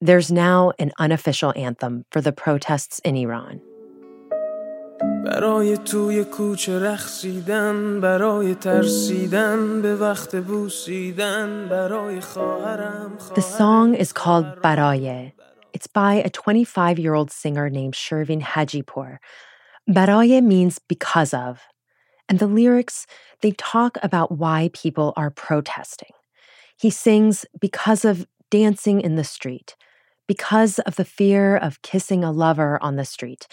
there's now an unofficial anthem for the protests in Iran. برای توی کوچه رخصیدن برای ترسیدن به وقت بوسیدن برای خواهرم The song is called Baraye. It's by a 25-year-old singer named Shervin Hajipur. Baraye means because of. And the lyrics, they talk about why people are protesting. He sings because of dancing in the street, because of the fear of kissing a lover on the street,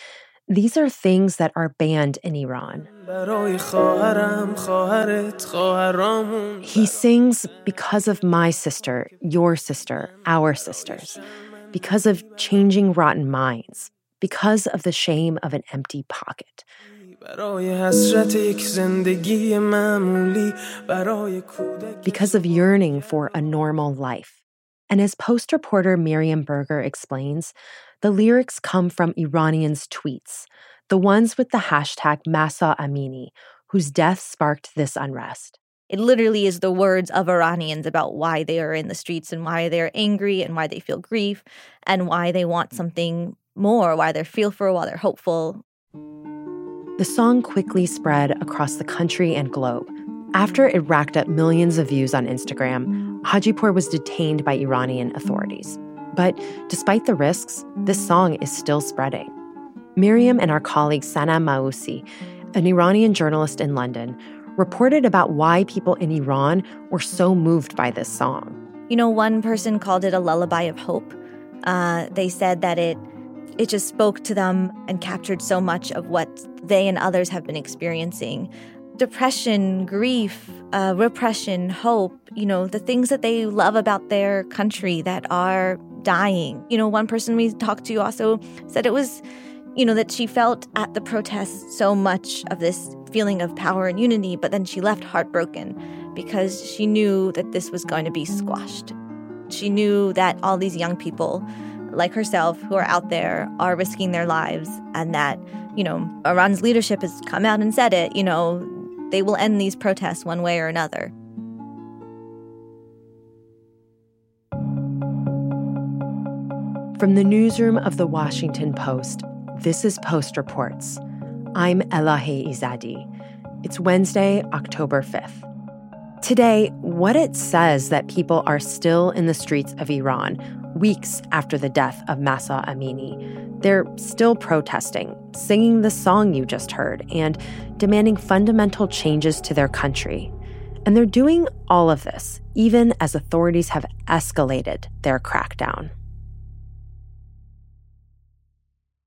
these are things that are banned in Iran. He sings because of my sister, your sister, our sisters, because of changing rotten minds, because of the shame of an empty pocket. Because of yearning for a normal life. And as Post reporter Miriam Berger explains, the lyrics come from Iranians' tweets, the ones with the hashtag Mahsa Amini, whose death sparked this unrest. It literally is the words of Iranians about why they are in the streets and why they're angry and why they feel grief and why they want something more, why they're fearful, why they're hopeful. The song quickly spread across the country and globe. After it racked up millions of views on Instagram, Hajipour was detained by Iranian authorities. But despite the risks, this song is still spreading. Miriam and our colleague Sana Mausi, an Iranian journalist in London, reported about why people in Iran were so moved by this song. You know, one person called it a lullaby of hope. Uh, they said that it it just spoke to them and captured so much of what they and others have been experiencing depression, grief, uh, repression, hope, you know, the things that they love about their country that are dying. You know, one person we talked to also said it was, you know, that she felt at the protest so much of this feeling of power and unity, but then she left heartbroken because she knew that this was going to be squashed. She knew that all these young people like herself who are out there are risking their lives and that, you know, Iran's leadership has come out and said it, you know, they will end these protests one way or another. From the newsroom of the Washington Post, this is Post Reports. I'm Elahe Izadi. It's Wednesday, October 5th. Today, what it says that people are still in the streets of Iran weeks after the death of Mahsa Amini. They're still protesting, singing the song you just heard, and demanding fundamental changes to their country. And they're doing all of this even as authorities have escalated their crackdown.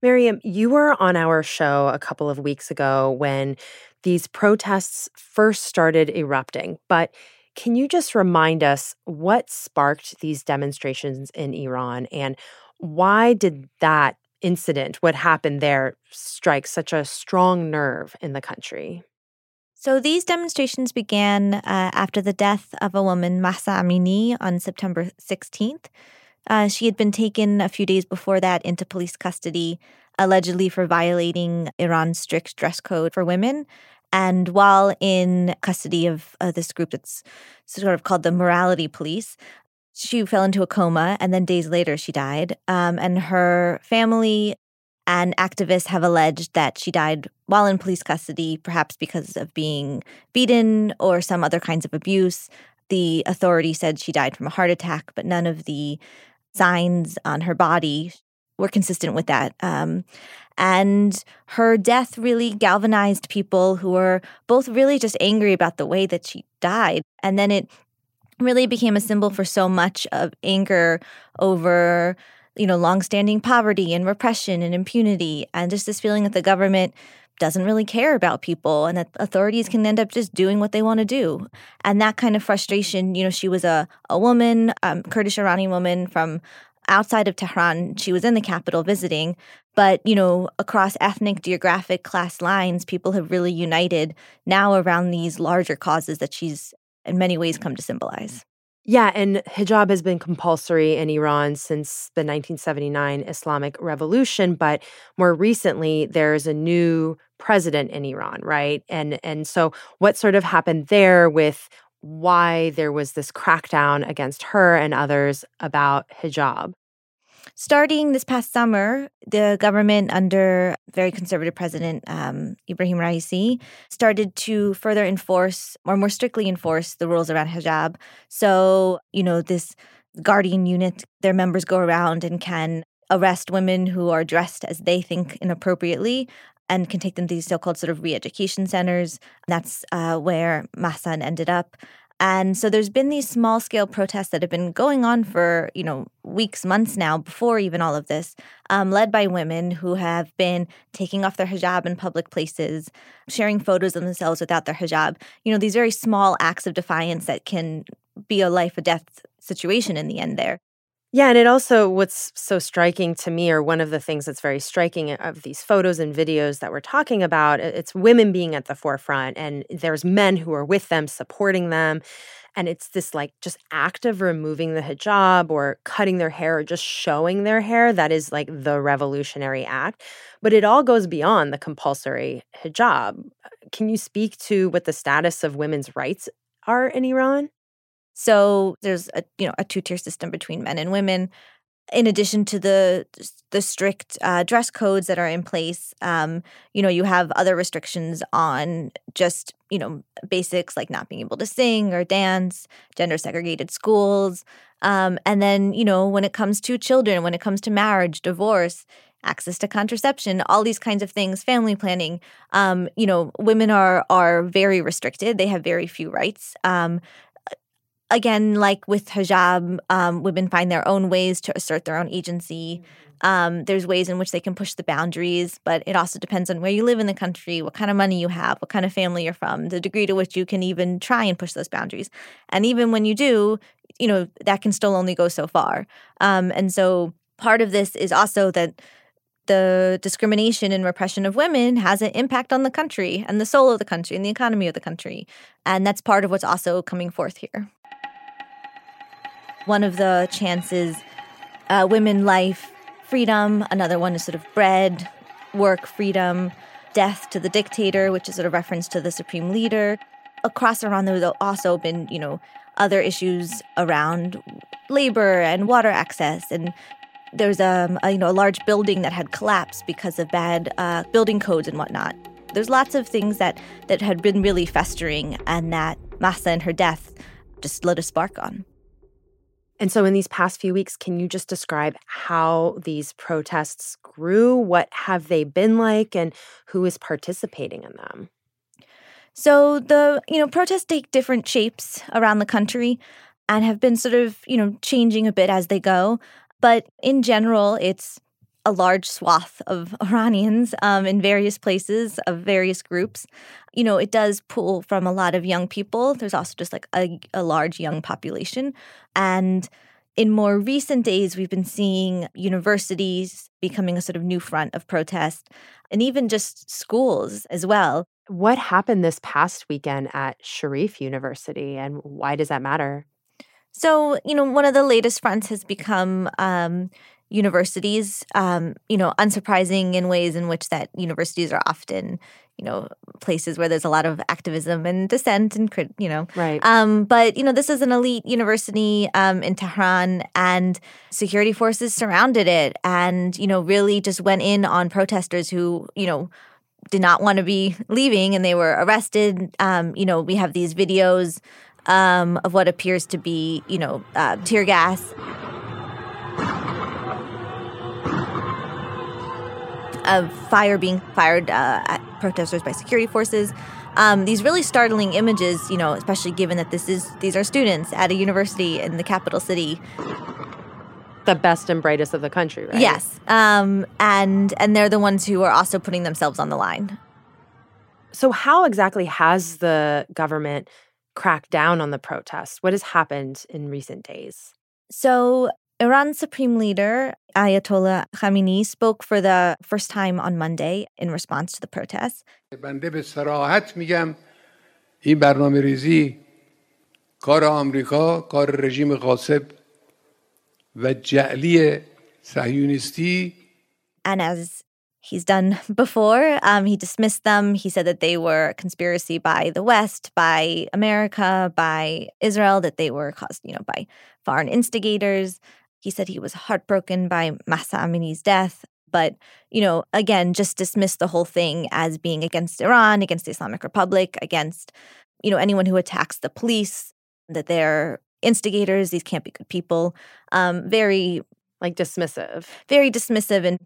Miriam, you were on our show a couple of weeks ago when these protests first started erupting, but can you just remind us what sparked these demonstrations in Iran and why did that incident, what happened there, strike such a strong nerve in the country? So these demonstrations began uh, after the death of a woman, Mahsa Amini, on September 16th. Uh, she had been taken a few days before that into police custody, allegedly for violating Iran's strict dress code for women. And while in custody of uh, this group that's sort of called the Morality Police, she fell into a coma and then days later she died. Um, and her family and activists have alleged that she died while in police custody, perhaps because of being beaten or some other kinds of abuse. The authority said she died from a heart attack, but none of the signs on her body were consistent with that. Um, and her death really galvanized people who were both really just angry about the way that she died. And then it really became a symbol for so much of anger over you know longstanding poverty and repression and impunity and just this feeling that the government doesn't really care about people and that authorities can end up just doing what they want to do and that kind of frustration you know she was a, a woman um, kurdish iranian woman from outside of tehran she was in the capital visiting but you know across ethnic geographic class lines people have really united now around these larger causes that she's in many ways come to symbolize. Yeah, and hijab has been compulsory in Iran since the 1979 Islamic Revolution, but more recently there's a new president in Iran, right? And and so what sort of happened there with why there was this crackdown against her and others about hijab? starting this past summer, the government under very conservative President um, Ibrahim Raisi started to further enforce or more strictly enforce the rules around hijab. So, you know, this guardian unit, their members go around and can arrest women who are dressed as they think inappropriately and can take them to these so-called sort of re-education centers. That's uh, where Mahsan ended up. And so there's been these small scale protests that have been going on for, you know, weeks, months now, before even all of this, um, led by women who have been taking off their hijab in public places, sharing photos of themselves without their hijab. You know, these very small acts of defiance that can be a life or death situation in the end there. Yeah, and it also what's so striking to me, or one of the things that's very striking of these photos and videos that we're talking about, it's women being at the forefront, and there's men who are with them, supporting them. And it's this like just act of removing the hijab or cutting their hair or just showing their hair that is like the revolutionary act. But it all goes beyond the compulsory hijab. Can you speak to what the status of women's rights are in Iran? So there's a you know a two tier system between men and women. In addition to the the strict uh, dress codes that are in place, um, you know you have other restrictions on just you know basics like not being able to sing or dance, gender segregated schools, um, and then you know when it comes to children, when it comes to marriage, divorce, access to contraception, all these kinds of things, family planning. Um, you know, women are are very restricted. They have very few rights. Um, again, like with hijab, um, women find their own ways to assert their own agency. Mm-hmm. Um, there's ways in which they can push the boundaries, but it also depends on where you live in the country, what kind of money you have, what kind of family you're from, the degree to which you can even try and push those boundaries. And even when you do, you know, that can still only go so far. Um, and so part of this is also that the discrimination and repression of women has an impact on the country and the soul of the country and the economy of the country. And that's part of what's also coming forth here. One of the chances, uh, women, life, freedom. Another one is sort of bread, work, freedom, death to the dictator, which is sort of reference to the supreme leader. Across Iran, there have also been, you know, other issues around labor and water access and there's um, a, you know a large building that had collapsed because of bad uh, building codes and whatnot. There's lots of things that that had been really festering, and that Mahsa and her death just lit a spark on. And so, in these past few weeks, can you just describe how these protests grew? What have they been like, and who is participating in them? So the you know protests take different shapes around the country and have been sort of you know changing a bit as they go. But in general, it's a large swath of Iranians um, in various places of various groups. You know, it does pull from a lot of young people. There's also just like a, a large young population. And in more recent days, we've been seeing universities becoming a sort of new front of protest and even just schools as well. What happened this past weekend at Sharif University and why does that matter? So, you know, one of the latest fronts has become um, universities, um, you know, unsurprising in ways in which that universities are often, you know, places where there's a lot of activism and dissent and, you know. Right. Um, but, you know, this is an elite university um, in Tehran and security forces surrounded it and, you know, really just went in on protesters who, you know, did not want to be leaving and they were arrested. Um, you know, we have these videos um, of what appears to be, you know, uh, tear gas. Of fire being fired uh, at protesters by security forces. Um, these really startling images, you know, especially given that this is these are students at a university in the capital city. The best and brightest of the country, right? Yes, um, and and they're the ones who are also putting themselves on the line. So, how exactly has the government cracked down on the protests? What has happened in recent days? So, Iran's supreme leader, Ayatollah Khamenei, spoke for the first time on Monday in response to the protests. این برنامه ریزی کار آمریکا کار رژیم غاصب و جعلی صهیونیستی And as he's done before. Um, he dismissed them. He said that they were a conspiracy by the West, by America, by Israel, that they were caused, you know, by foreign instigators. He said he was heartbroken by Mahsa Amini's death, but, you know, again, just dismissed the whole thing as being against Iran, against the Islamic Republic, against, you know, anyone who attacks the police, that they're instigators, these can't be good people. Um, very like dismissive. Very dismissive and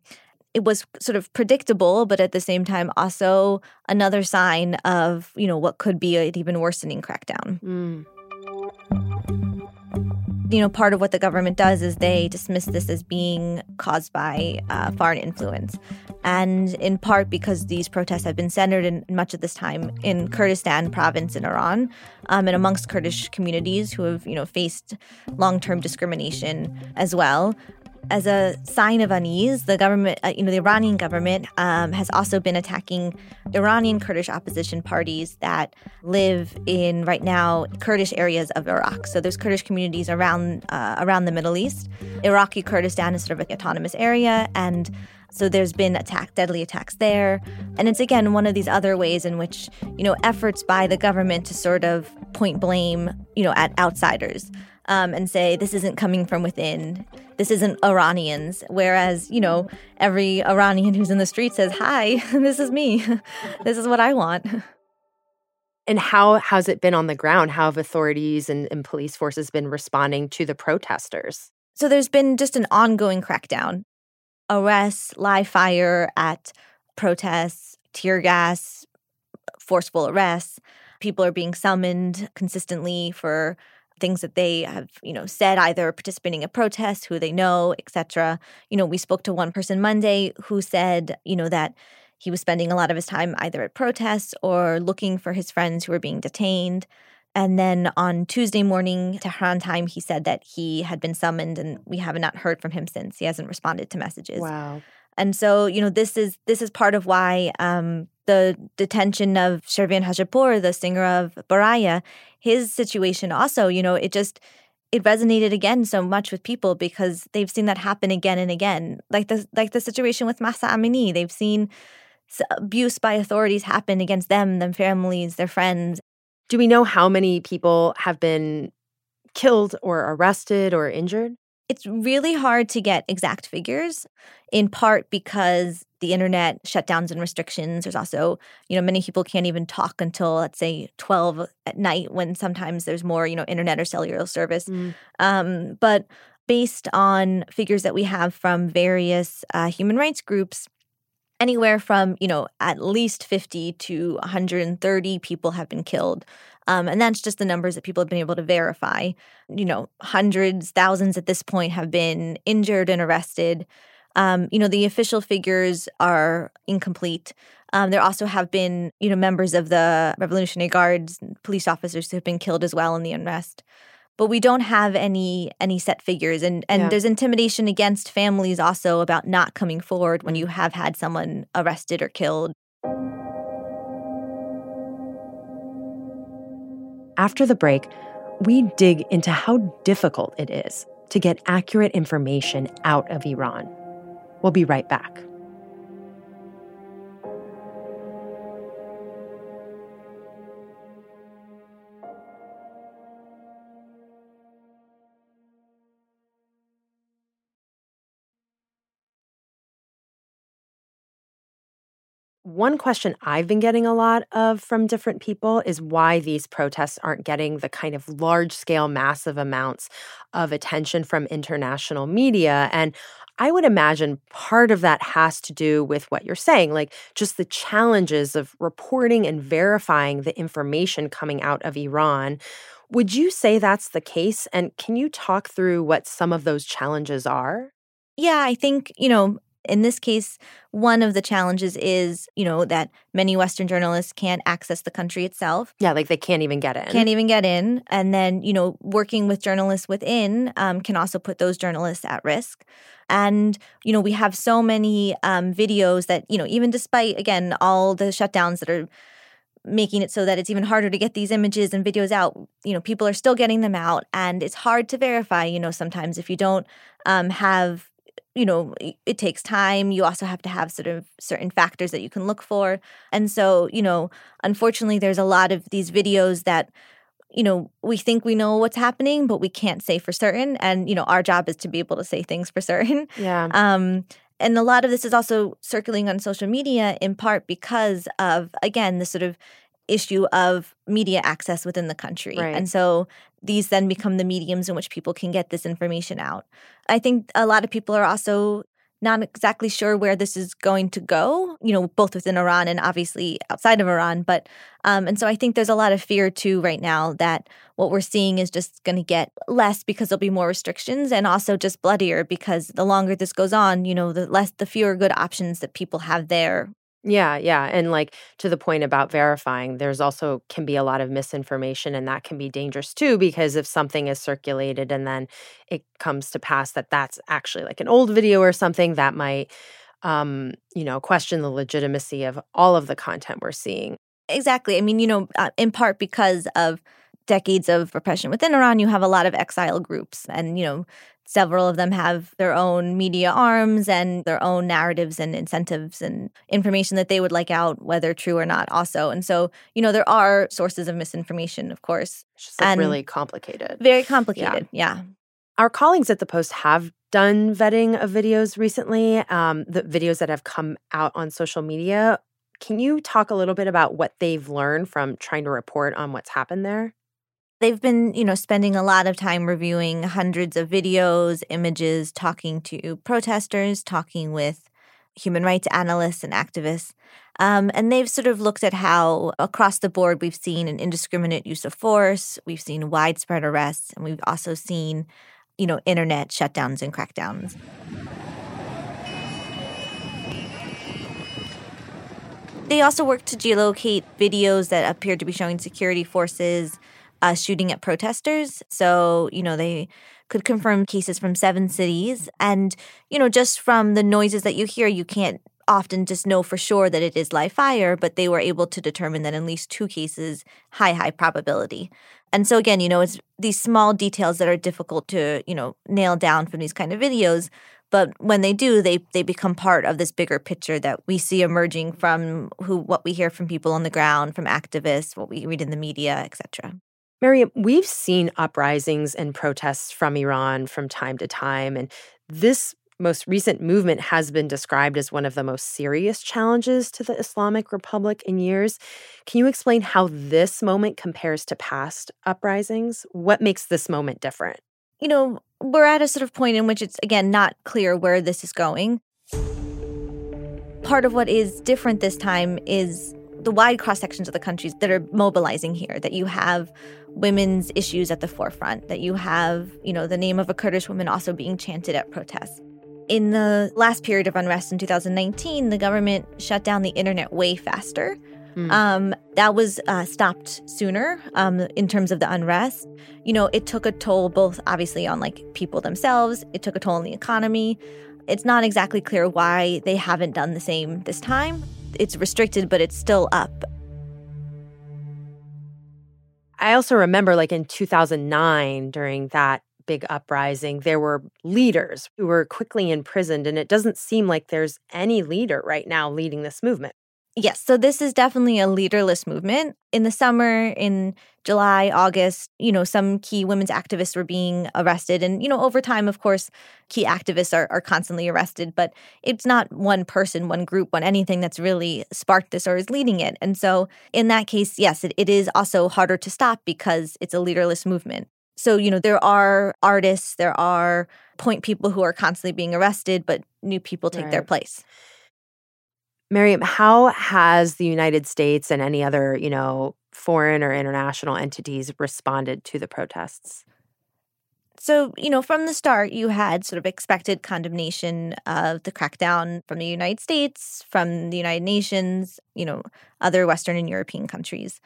it was sort of predictable, but at the same time, also another sign of, you know, what could be an even worsening crackdown. Mm. You know, part of what the government does is they dismiss this as being caused by uh, foreign influence. And in part because these protests have been centered in much of this time in Kurdistan province in Iran um, and amongst Kurdish communities who have, you know, faced long term discrimination as well as a sign of unease, the government, uh, you know, the Iranian government um, has also been attacking Iranian Kurdish opposition parties that live in right now Kurdish areas of Iraq. So there's Kurdish communities around uh, around the Middle East. Iraqi Kurdistan is sort of an autonomous area, and so there's been attack, deadly attacks there, and it's again one of these other ways in which you know efforts by the government to sort of point blame, you know, at outsiders um, and say this isn't coming from within this isn't Iranians. Whereas, you know, every Iranian who's in the street says, Hi, this is me. this is what I want. And how has it been on the ground? How have authorities and, and police forces been responding to the protesters? So there's been just an ongoing crackdown arrests, live fire at protests, tear gas, forceful arrests. People are being summoned consistently for things that they have, you know, said either participating in protests, who they know, etc. You know, we spoke to one person Monday who said, you know, that he was spending a lot of his time either at protests or looking for his friends who were being detained. And then on Tuesday morning, Tehran time, he said that he had been summoned and we have not heard from him since. He hasn't responded to messages. Wow. And so, you know, this is this is part of why um, the detention of Shervin Hajipour, the singer of Baraye, his situation also, you know, it just it resonated again so much with people because they've seen that happen again and again. Like the like the situation with Mahsa Amini, they've seen abuse by authorities happen against them, their families, their friends. Do we know how many people have been killed or arrested or injured? It's really hard to get exact figures, in part because the internet shutdowns and restrictions. There's also, you know, many people can't even talk until, let's say, 12 at night when sometimes there's more, you know, internet or cellular service. Mm. Um, but based on figures that we have from various uh, human rights groups, anywhere from you know at least 50 to 130 people have been killed um, and that's just the numbers that people have been able to verify. You know hundreds thousands at this point have been injured and arrested. Um, you know the official figures are incomplete. Um, there also have been you know members of the revolutionary guards police officers who have been killed as well in the unrest. But we don't have any any set figures. And and yeah. there's intimidation against families also about not coming forward when you have had someone arrested or killed after the break we dig into how difficult it is to get accurate information out of Iran. We'll be right back. One question I've been getting a lot of from different people is why these protests aren't getting the kind of large scale, massive amounts of attention from international media. And I would imagine part of that has to do with what you're saying, like just the challenges of reporting and verifying the information coming out of Iran. Would you say that's the case? And can you talk through what some of those challenges are? Yeah, I think, you know, in this case, one of the challenges is, you know, that many Western journalists can't access the country itself. Yeah, like they can't even get in. Can't even get in. And then, you know, working with journalists within um, can also put those journalists at risk. And, you know, we have so many um, videos that, you know, even despite, again, all the shutdowns that are making it so that it's even harder to get these images and videos out you know people are still getting them out and it's hard to verify you know sometimes if you don't um, have you know it takes time you also have to have sort of certain factors that you can look for and so you know unfortunately there's a lot of these videos that you know, we think we know what's happening, but we can't say for certain. And, you know, our job is to be able to say things for certain. Yeah. Um, and a lot of this is also circulating on social media in part because of, again, the sort of issue of media access within the country. Right. And so these then become the mediums in which people can get this information out. I think a lot of people are also not exactly sure where this is going to go, you know, both within Iran and obviously outside of Iran. But, um, and so I think there's a lot of fear too right now that what we're seeing is just going to get less because there'll be more restrictions and also just bloodier because the longer this goes on, you know, the less, the fewer good options that people have there yeah, yeah. And like to the point about verifying, there's also can be a lot of misinformation and that can be dangerous too because if something is circulated and then it comes to pass that that's actually like an old video or something that might um, you know, question the legitimacy of all of the content we're seeing. Exactly. I mean, you know, uh, in part because of decades of repression within Iran, you have a lot of exile groups and, you know, Several of them have their own media arms and their own narratives and incentives and information that they would like out, whether true or not, also. And so, you know, there are sources of misinformation, of course. It's just like and really complicated. Very complicated. Yeah. yeah. Our colleagues at the Post have done vetting of videos recently, um, the videos that have come out on social media. Can you talk a little bit about what they've learned from trying to report on what's happened there? They've been, you know, spending a lot of time reviewing hundreds of videos, images, talking to protesters, talking with human rights analysts and activists. Um, and they've sort of looked at how across the board we've seen an indiscriminate use of force, we've seen widespread arrests, and we've also seen, you know, internet shutdowns and crackdowns. They also worked to geolocate videos that appeared to be showing security forces uh, shooting at protesters. So, you know, they could confirm cases from seven cities. And, you know, just from the noises that you hear, you can't often just know for sure that it is live fire, but they were able to determine that in least two cases, high, high probability. And so again, you know, it's these small details that are difficult to, you know, nail down from these kind of videos. But when they do, they they become part of this bigger picture that we see emerging from who what we hear from people on the ground, from activists, what we read in the media, etc. Miriam, we've seen uprisings and protests from Iran from time to time, and this most recent movement has been described as one of the most serious challenges to the Islamic Republic in years. Can you explain how this moment compares to past uprisings? What makes this moment different? You know, we're at a sort of point in which it's, again, not clear where this is going. Part of what is different this time is the wide cross sections of the countries that are mobilizing here, that you have women's issues at the forefront, that you have, you know, the name of a Kurdish woman also being chanted at protests. In the last period of unrest in 2019, the government shut down the internet way faster. Mm. Um, that was uh, stopped sooner um, in terms of the unrest. You know, it took a toll both obviously on like people themselves, it took a toll on the economy. It's not exactly clear why they haven't done the same this time. It's restricted, but it's still up. I also remember, like in 2009, during that big uprising, there were leaders who were quickly imprisoned. And it doesn't seem like there's any leader right now leading this movement. Yes, so this is definitely a leaderless movement. In the summer, in July, August, you know, some key women's activists were being arrested. And, you know, over time, of course, key activists are, are constantly arrested, but it's not one person, one group, one anything that's really sparked this or is leading it. And so in that case, yes, it, it is also harder to stop because it's a leaderless movement. So, you know, there are artists, there are point people who are constantly being arrested, but new people take right. their place. Miriam, how has the United States and any other, you know, foreign or international entities responded to the protests? So, you know, from the start, you had sort of expected condemnation of the crackdown from the United States, from the United Nations, you know, other Western and European countries.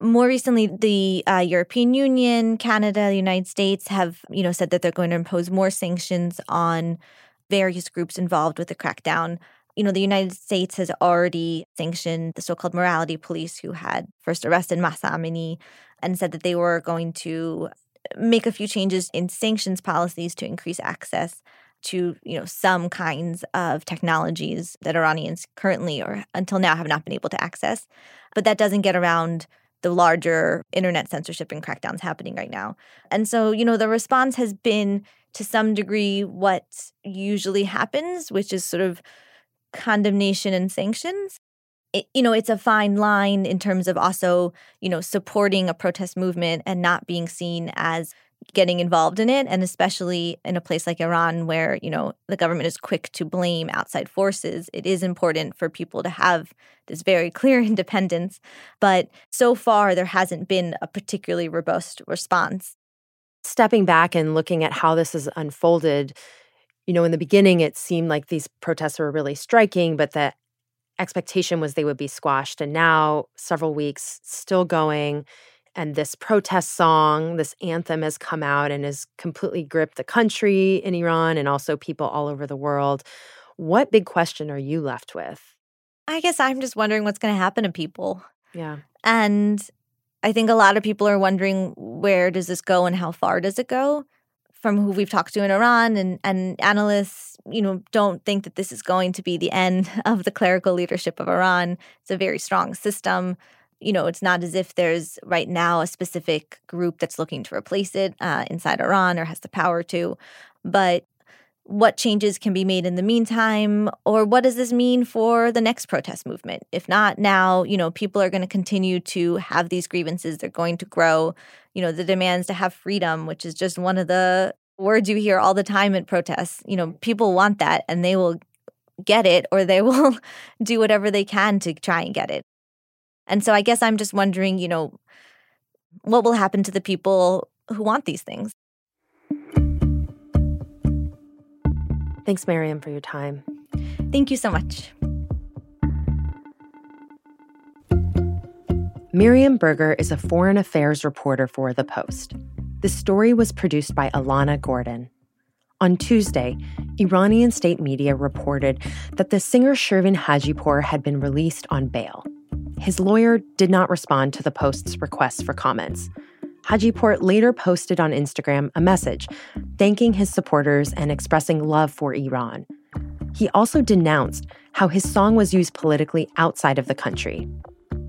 More recently, the uh, European Union, Canada, the United States have, you know, said that they're going to impose more sanctions on various groups involved with the crackdown you know, the United States has already sanctioned the so called morality police who had first arrested Mahsa Amini and said that they were going to make a few changes in sanctions policies to increase access to you know some kinds of technologies that Iranians currently or until now have not been able to access. But that doesn't get around the larger internet censorship and crackdowns happening right now. And so, you know, the response has been to some degree what usually happens, which is sort of condemnation and sanctions. It, you know, it's a fine line in terms of also, you know, supporting a protest movement and not being seen as getting involved in it and especially in a place like Iran where you know the government is quick to blame outside forces it is important for people to have this very clear independence but so far there hasn't been a particularly robust response stepping back and looking at how this has unfolded you know in the beginning it seemed like these protests were really striking but the expectation was they would be squashed and now several weeks still going and this protest song, this anthem has come out and has completely gripped the country in Iran and also people all over the world. What big question are you left with? I guess I'm just wondering what's going to happen to people. Yeah. And I think a lot of people are wondering where does this go and how far does it go? From who we've talked to in Iran and, and analysts, you know, don't think that this is going to be the end of the clerical leadership of Iran. It's a very strong system you know, it's not as if there's right now a specific group that's looking to replace it uh, inside Iran or has the power to. But what changes can be made in the meantime, or what does this mean for the next protest movement? If not now, you know, people are going to continue to have these grievances. They're going to grow. You know, the demands to have freedom, which is just one of the words you hear all the time in protests. You know, people want that and they will get it or they will do whatever they can to try and get it. And so I guess I'm just wondering, you know, what will happen to the people who want these things? Thanks, Miriam, for your time. Thank you so much. Miriam Berger is a foreign affairs reporter for The Post. The story was produced by Alana Gordon. On Tuesday, Iranian state media reported that the singer Shervin Hajipour had been released on bail. His lawyer did not respond to the Post's request for comments. Hajipour later posted on Instagram a message thanking his supporters and expressing love for Iran. He also denounced how his song was used politically outside of the country.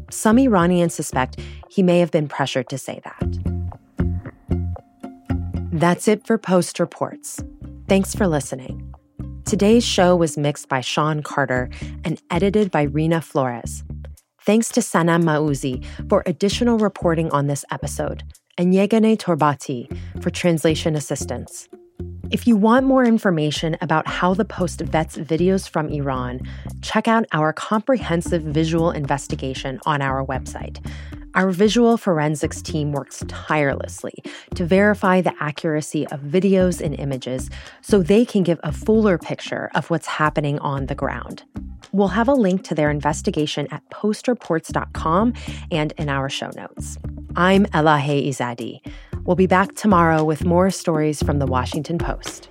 Some Iranians suspect he may have been pressured to say that. That's it for Post Reports. Thanks for listening. Today's show was mixed by Sean Carter and edited by Reena Flores. Thanks to Sana Mauzi for additional reporting on this episode, and Yeganeh Torbati for translation assistance. If you want more information about how the Post vets videos from Iran, check out our comprehensive visual investigation on our website. Our visual forensics team works tirelessly to verify the accuracy of videos and images so they can give a fuller picture of what's happening on the ground. We'll have a link to their investigation at postreports.com and in our show notes. I'm Elahe Izadi. We'll be back tomorrow with more stories from the Washington Post.